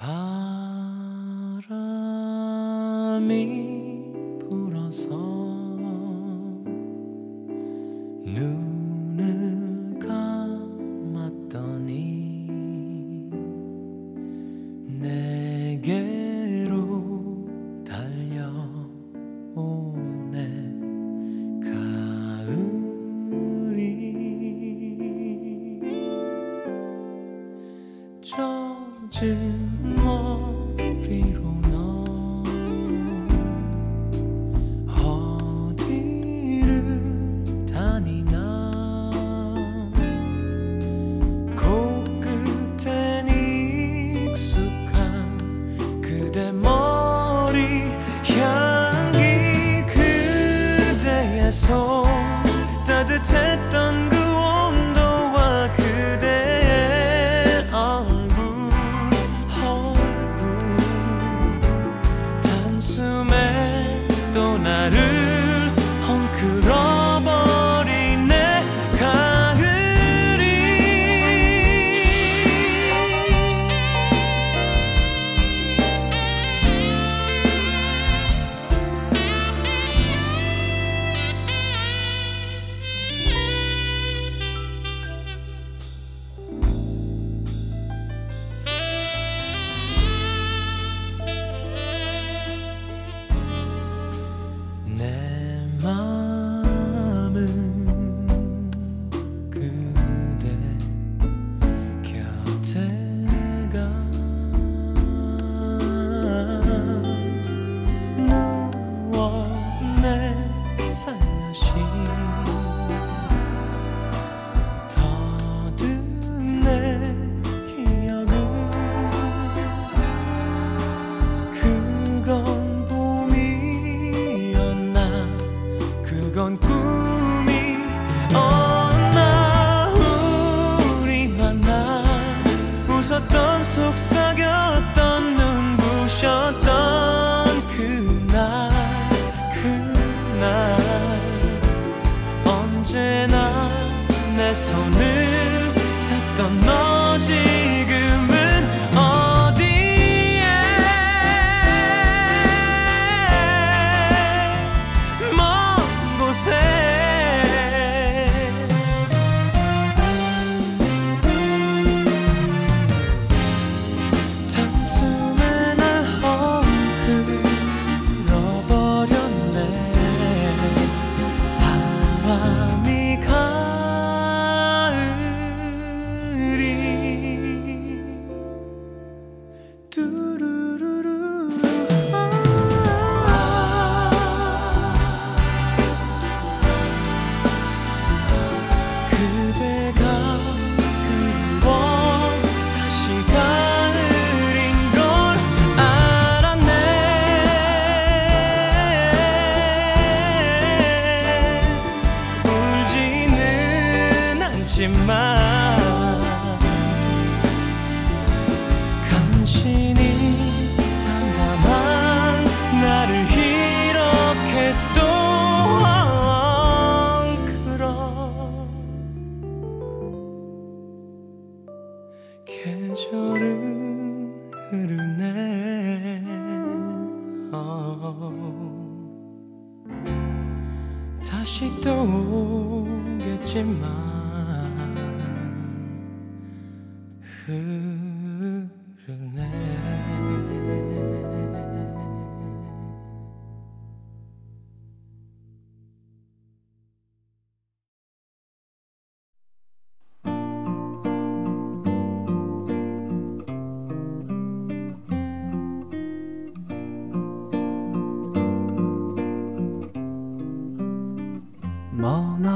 Para.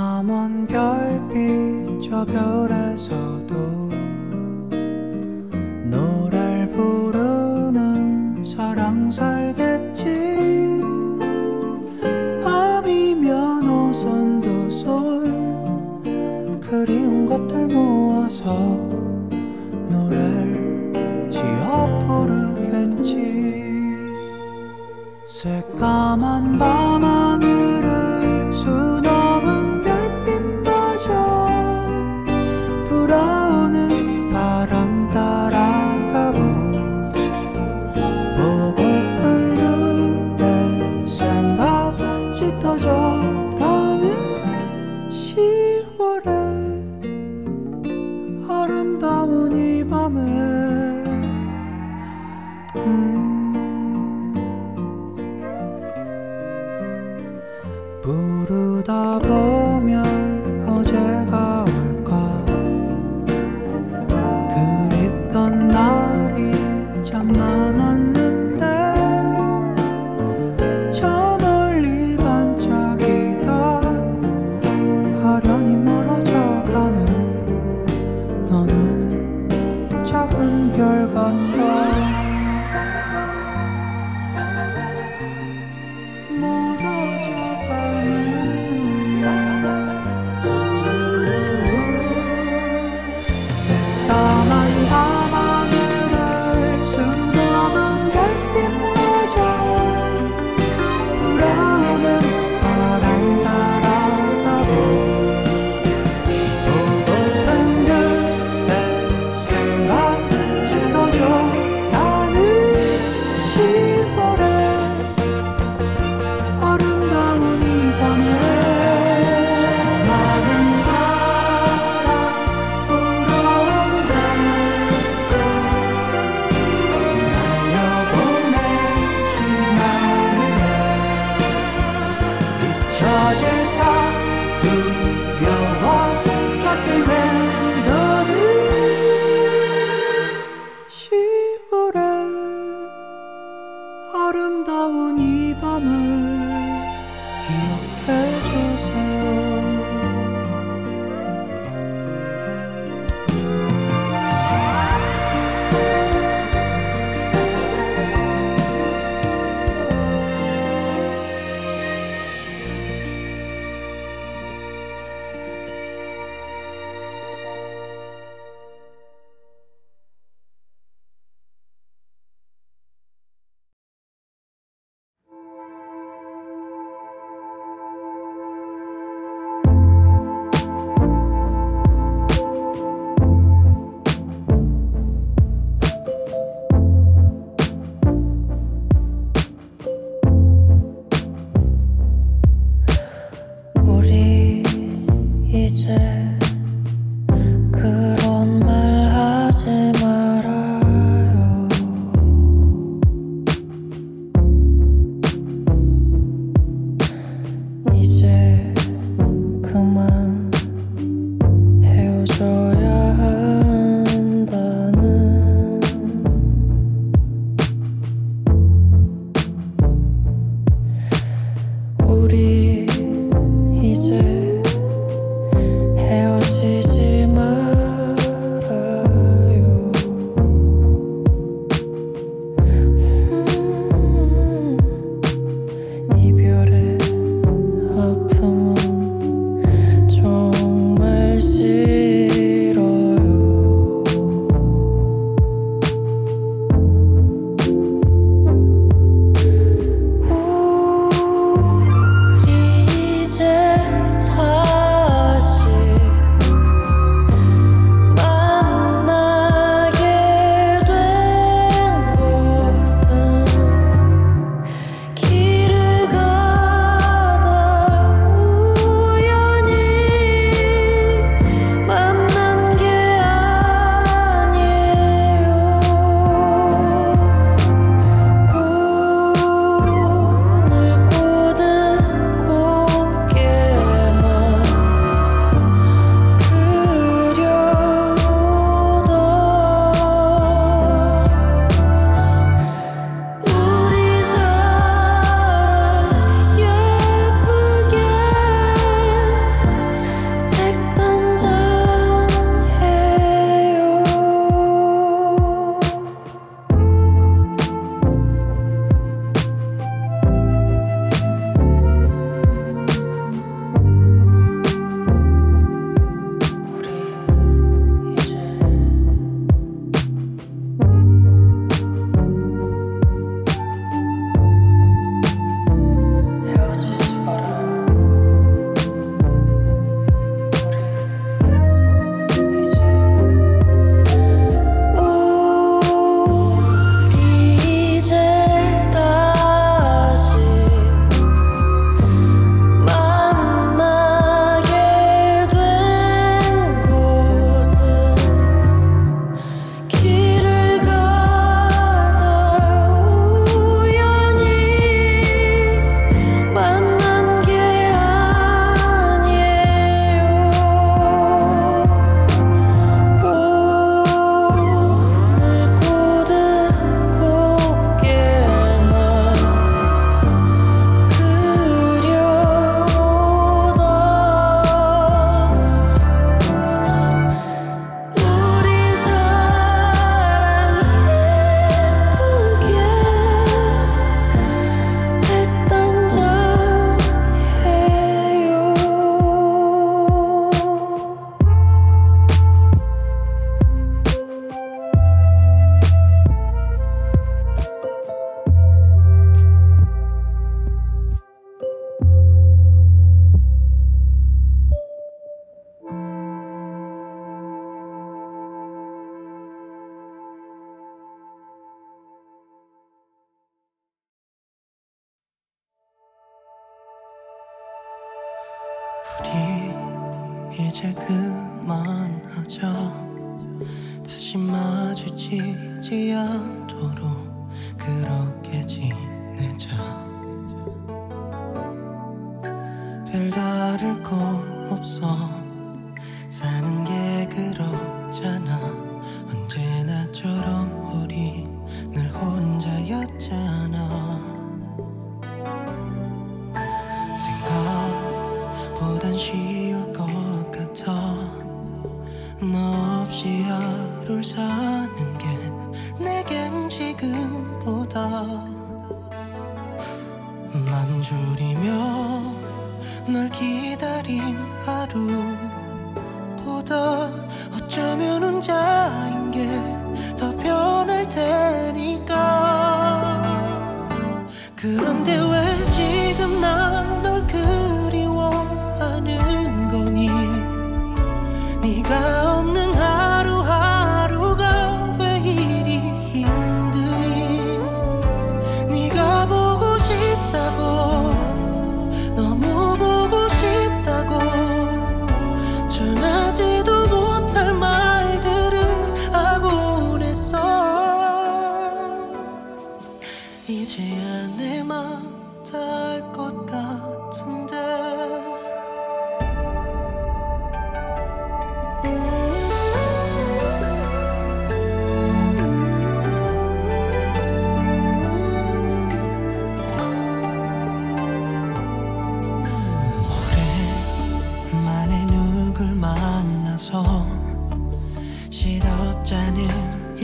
밤먼 별빛 저 별에서도 노래를 부르는 사랑 살겠지? 밤이면 오선도 손 그리운 것들 모아서 노래를 지어 부르겠지. 새까만 밤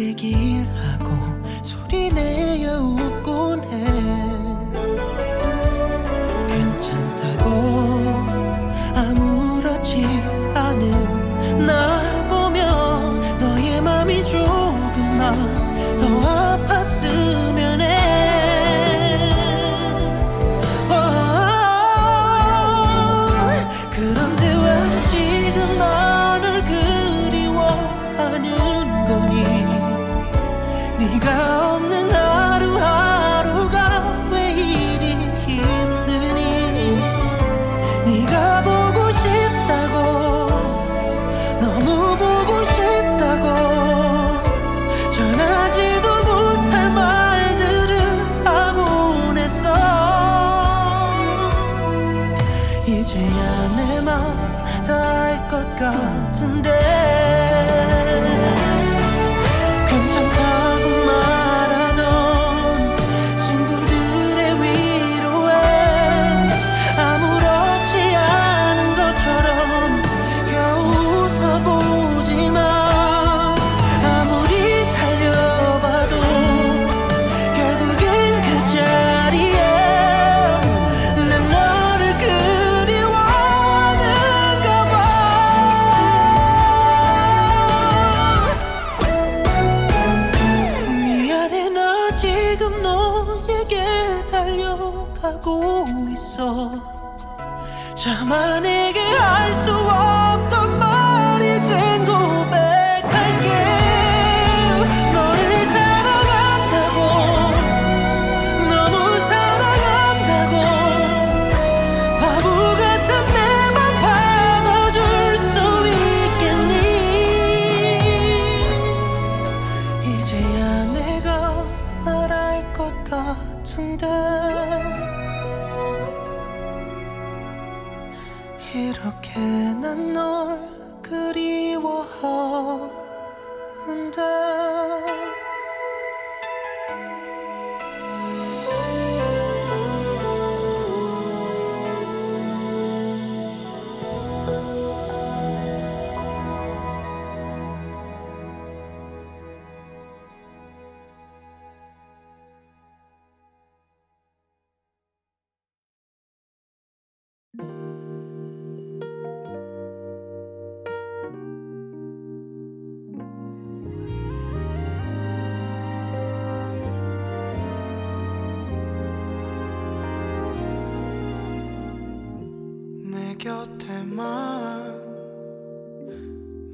얘기하고 소리내어 웃곤 해. 자만의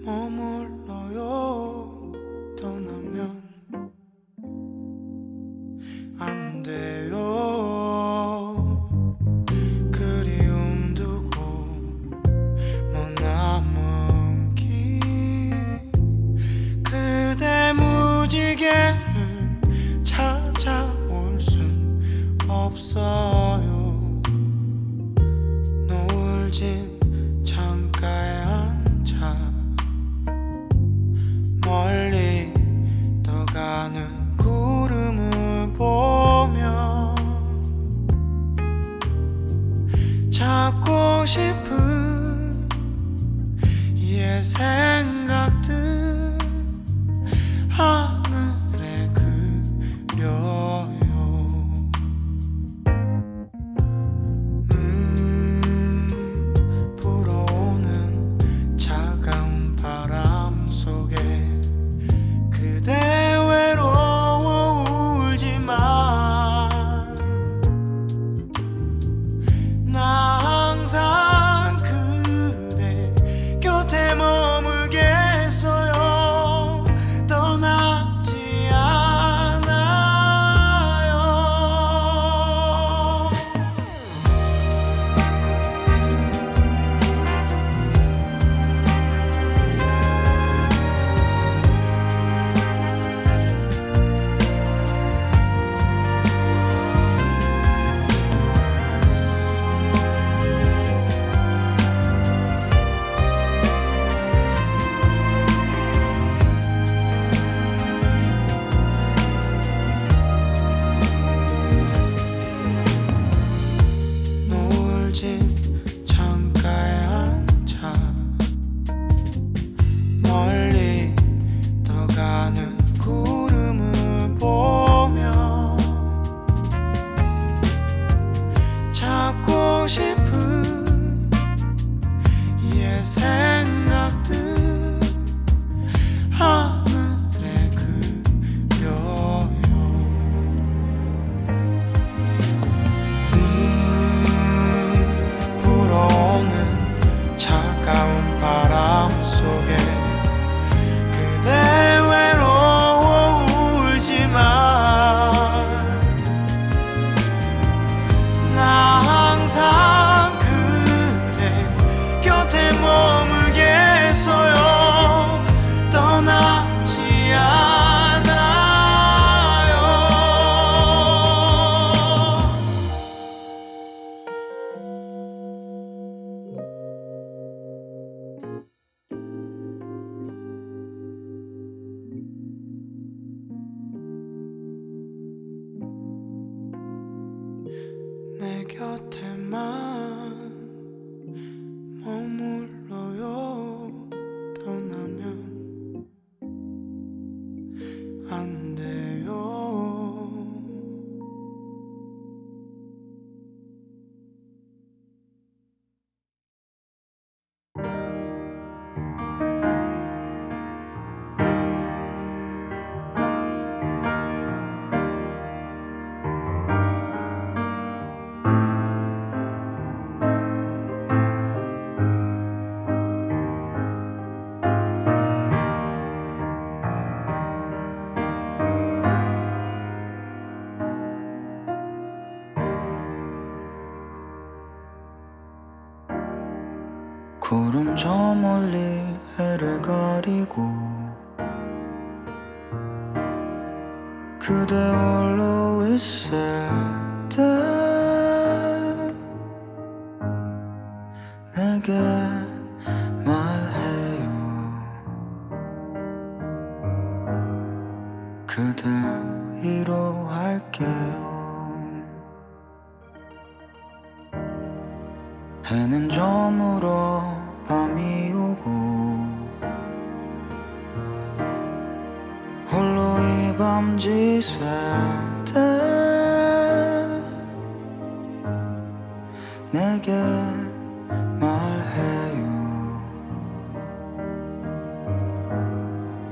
머물러요. 떠나면 너는 저 멀리 해를 가리고 그대 홀로 있을 때 내게 말해요. 그대 위로할게요. 해는 저물어 밤이 오고 홀로 이 밤 지샌 때 내게 말해요.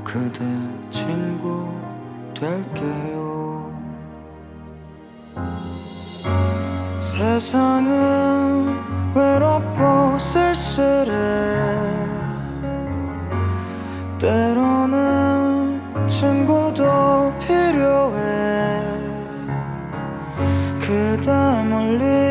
그대 친구 될게요. 세상은 외롭고 쓸쓸해. 때로는 친구도 필요해. 그대 멀리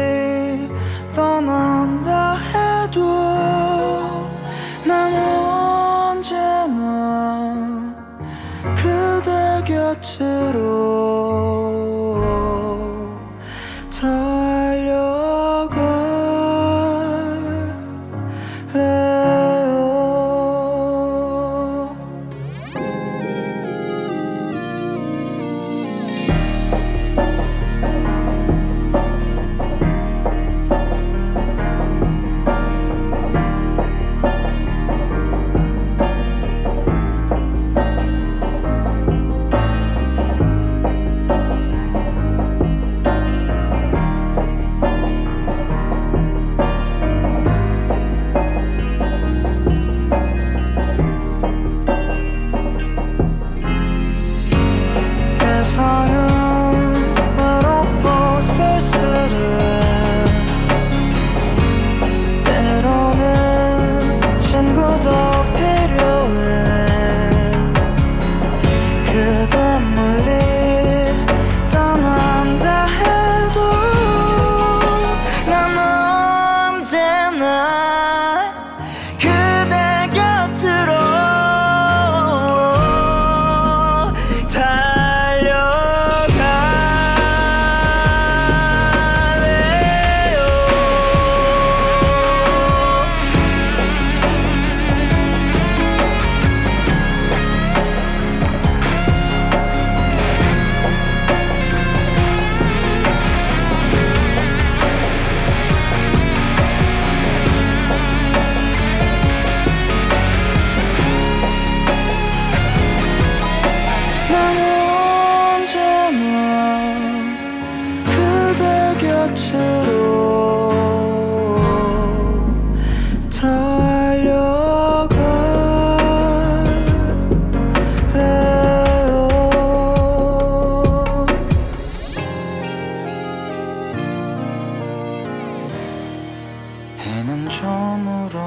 점점으로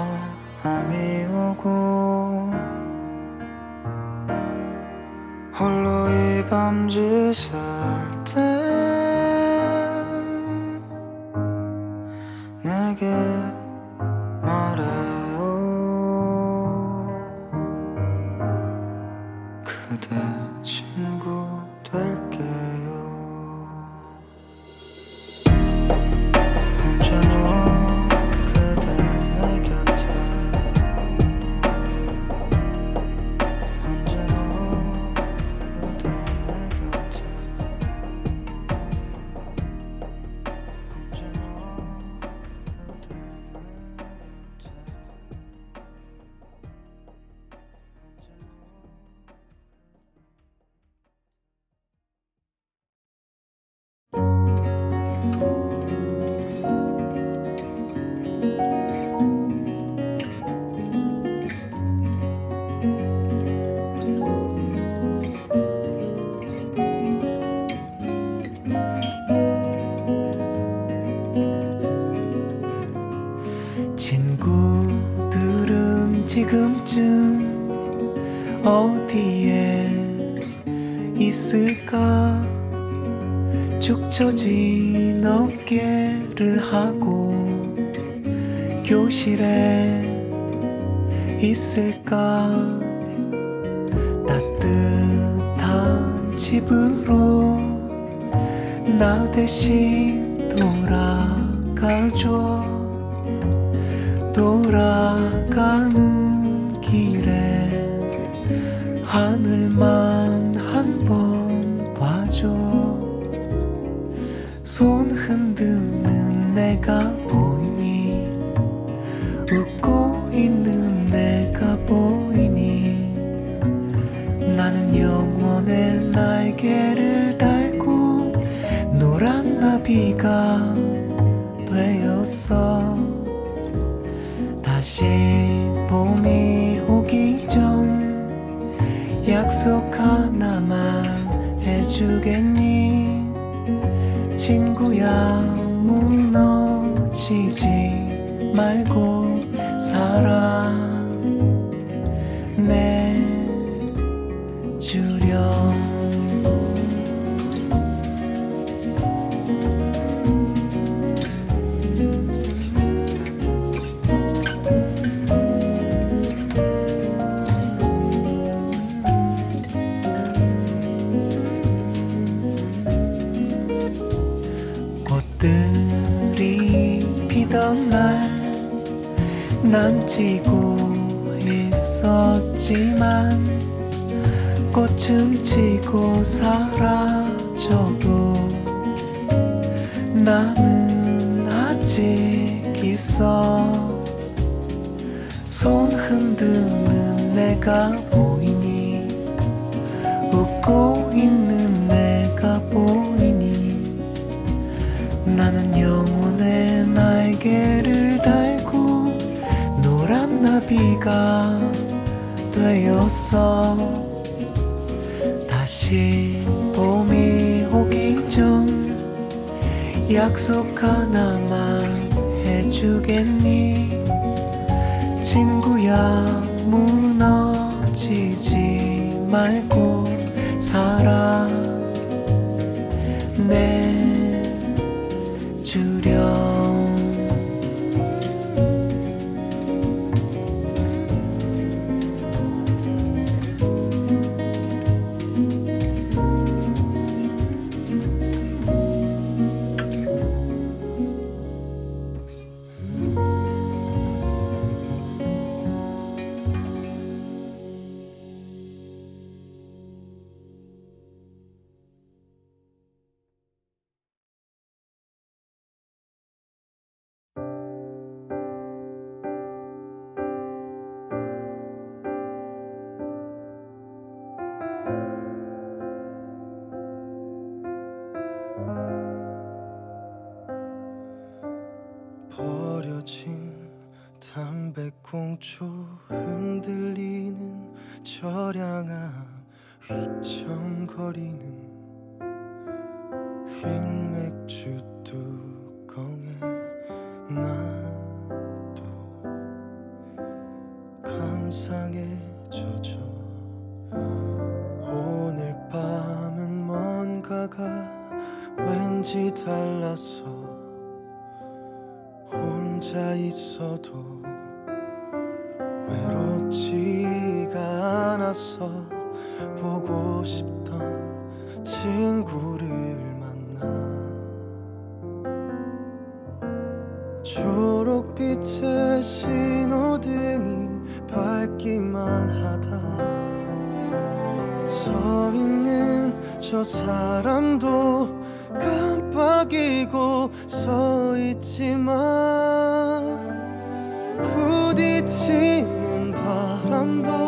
밤이 오고 있을까? 축 처진 어깨를 하고 교실에 있을까? 따뜻한 집으로 나 대신 돌아가줘. 돌아가는 길에 하늘만 잠드는 내가 말고 살아. 남지고 있었지만 꽃은 지고 사라져도 나는 아직 있어. 손 흔드는 내가 보이니 웃고 준비가 되었어 다시 봄이 오기 전 약속 하나만 해주겠니? 친구야 무너지지 말고 살아. 정도.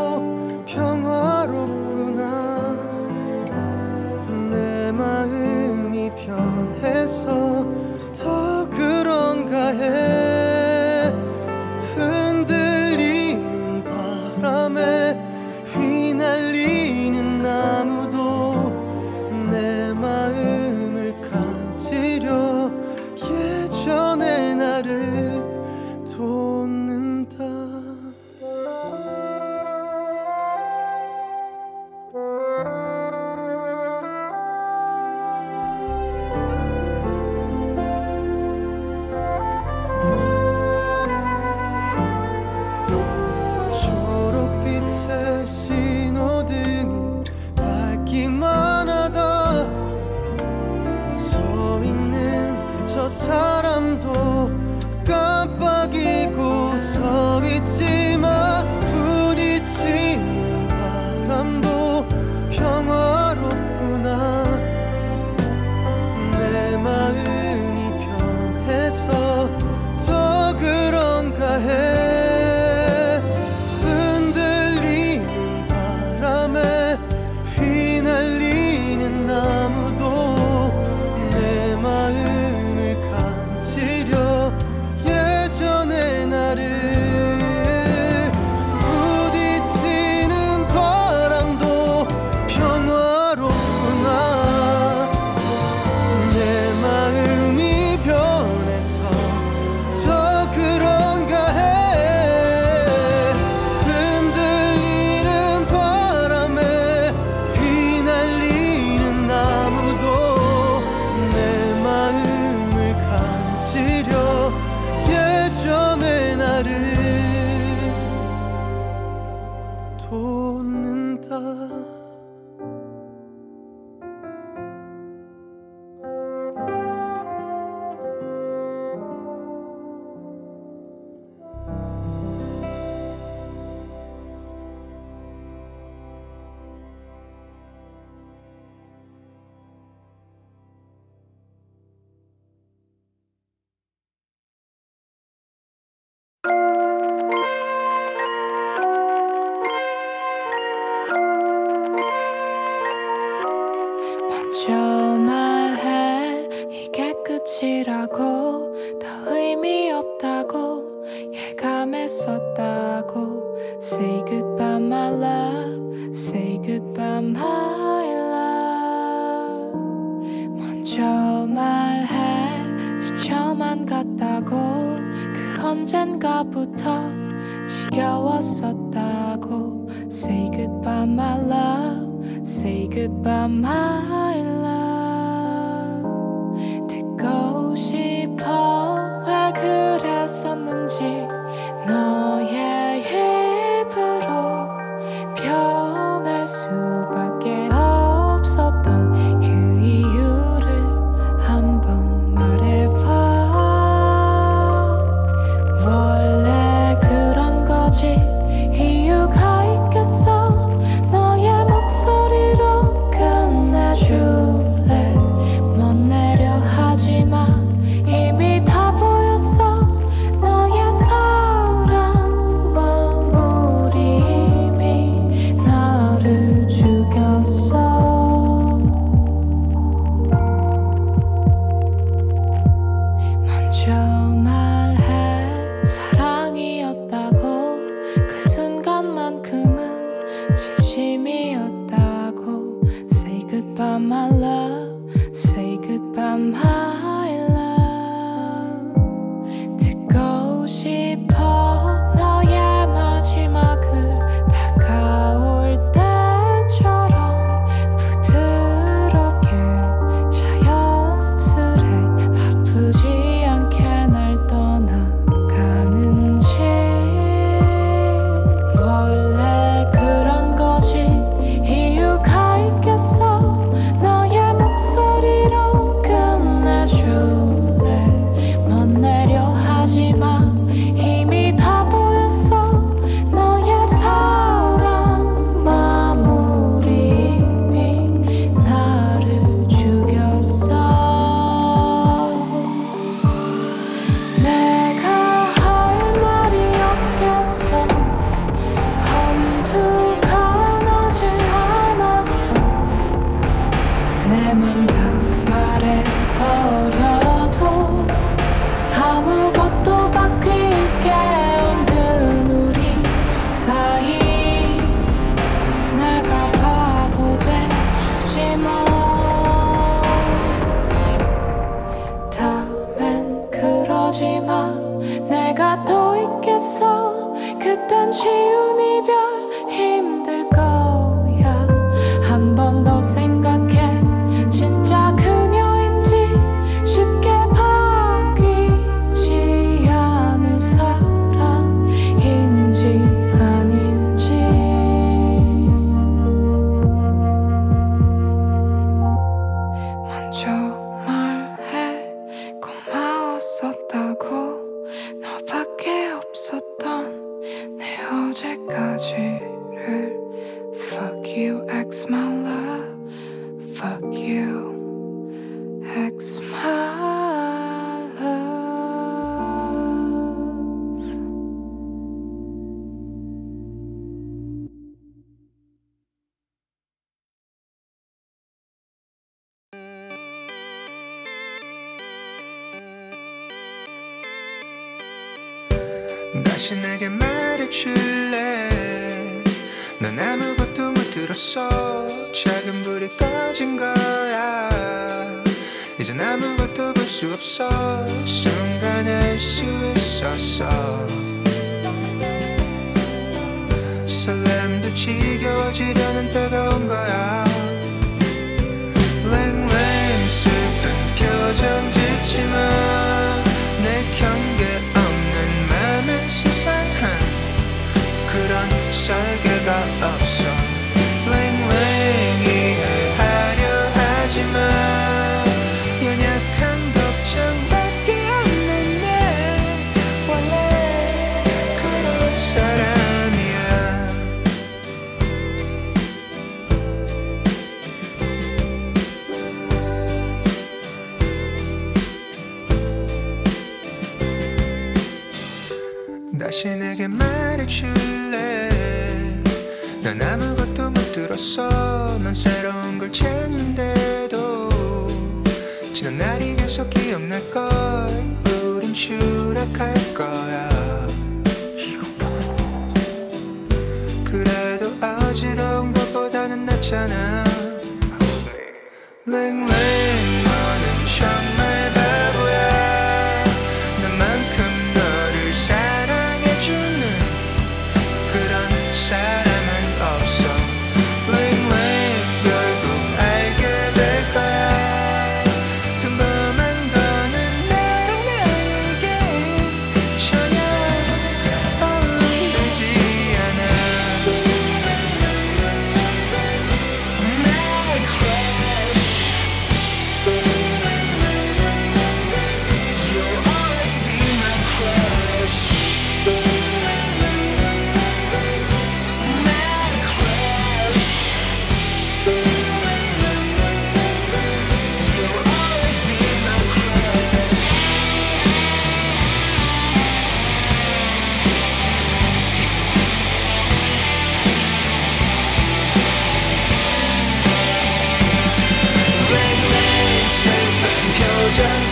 언젠가부터 지겨웠었다고 Say goodbye my love Say goodbye my love 없었다고 다시 내게 말해줄래? 난 아무것도 못 들었어. 넌 새로운 걸 찾는데도 지난 날이 계속 기억날걸 우린 추락할 거야. 그래도 어지러운 것보다는 낫잖아.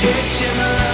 Church in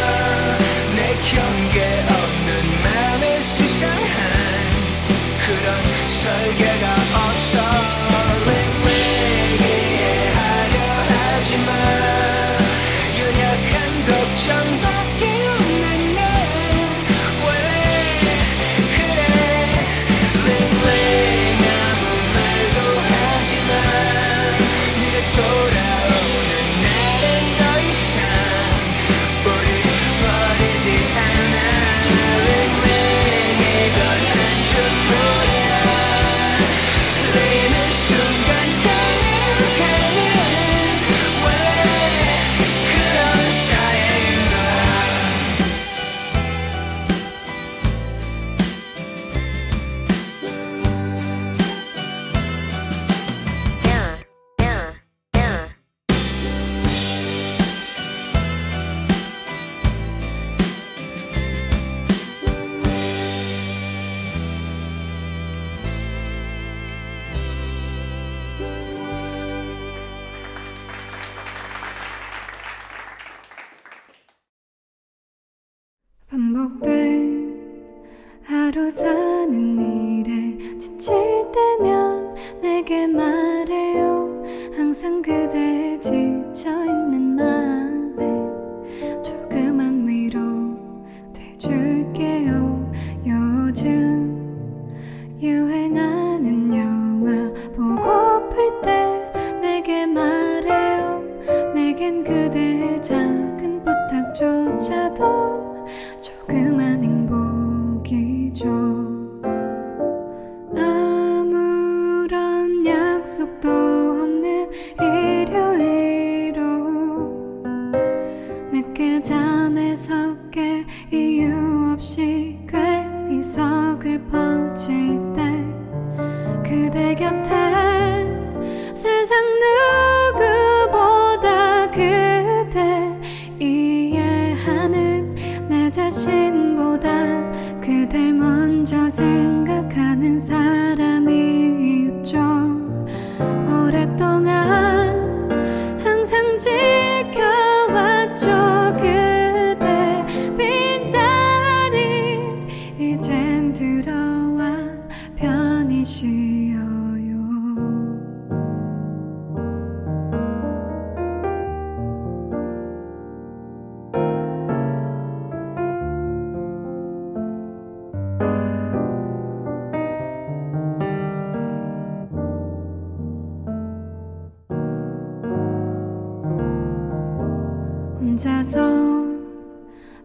혼자서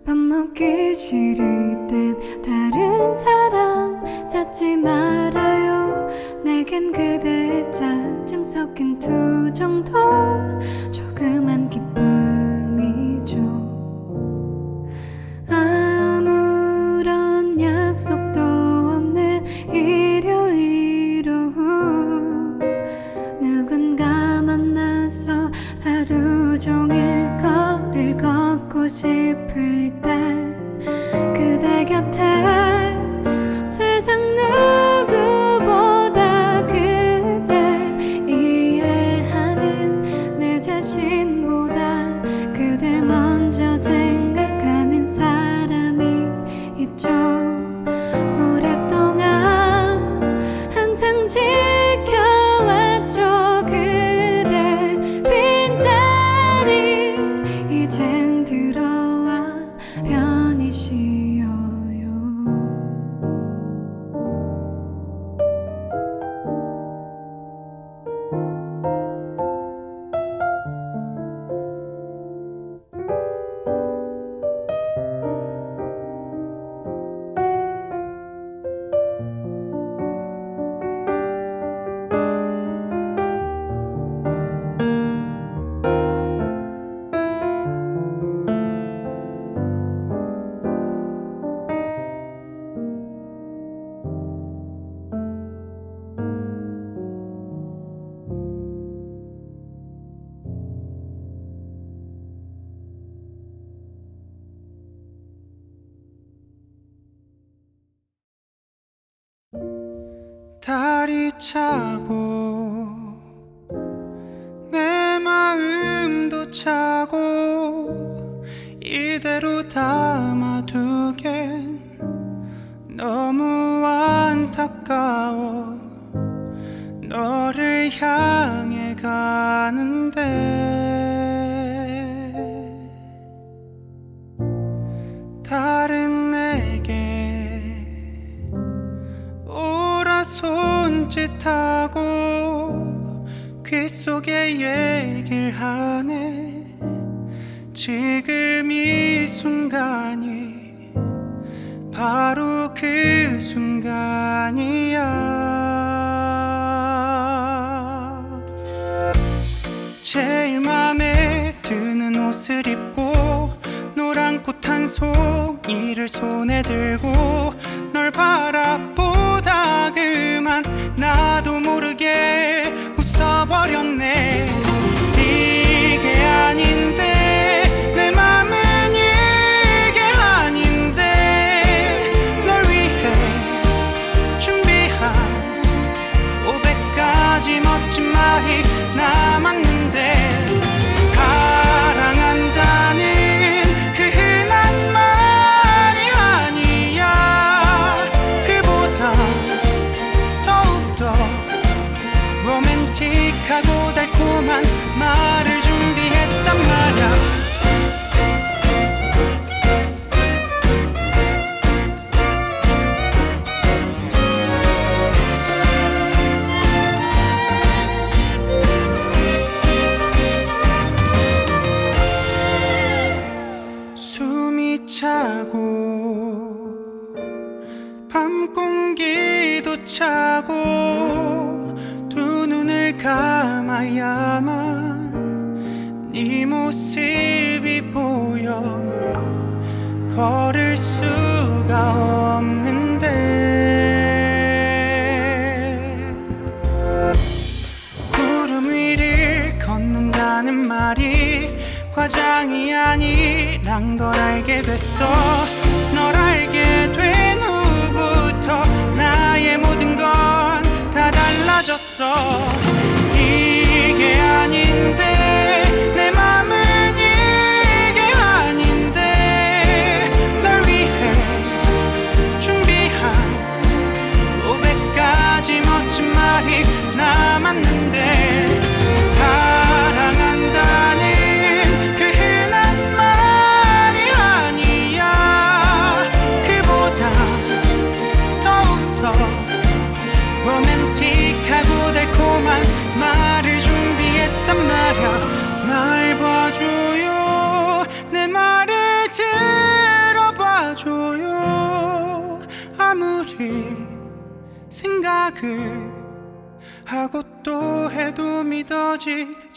밥 먹기 싫을 땐 다른 사람 찾지 말아요. 내겐 그대의 짜증 섞인 투정도.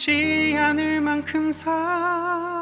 지지 않을 만큼 사랑해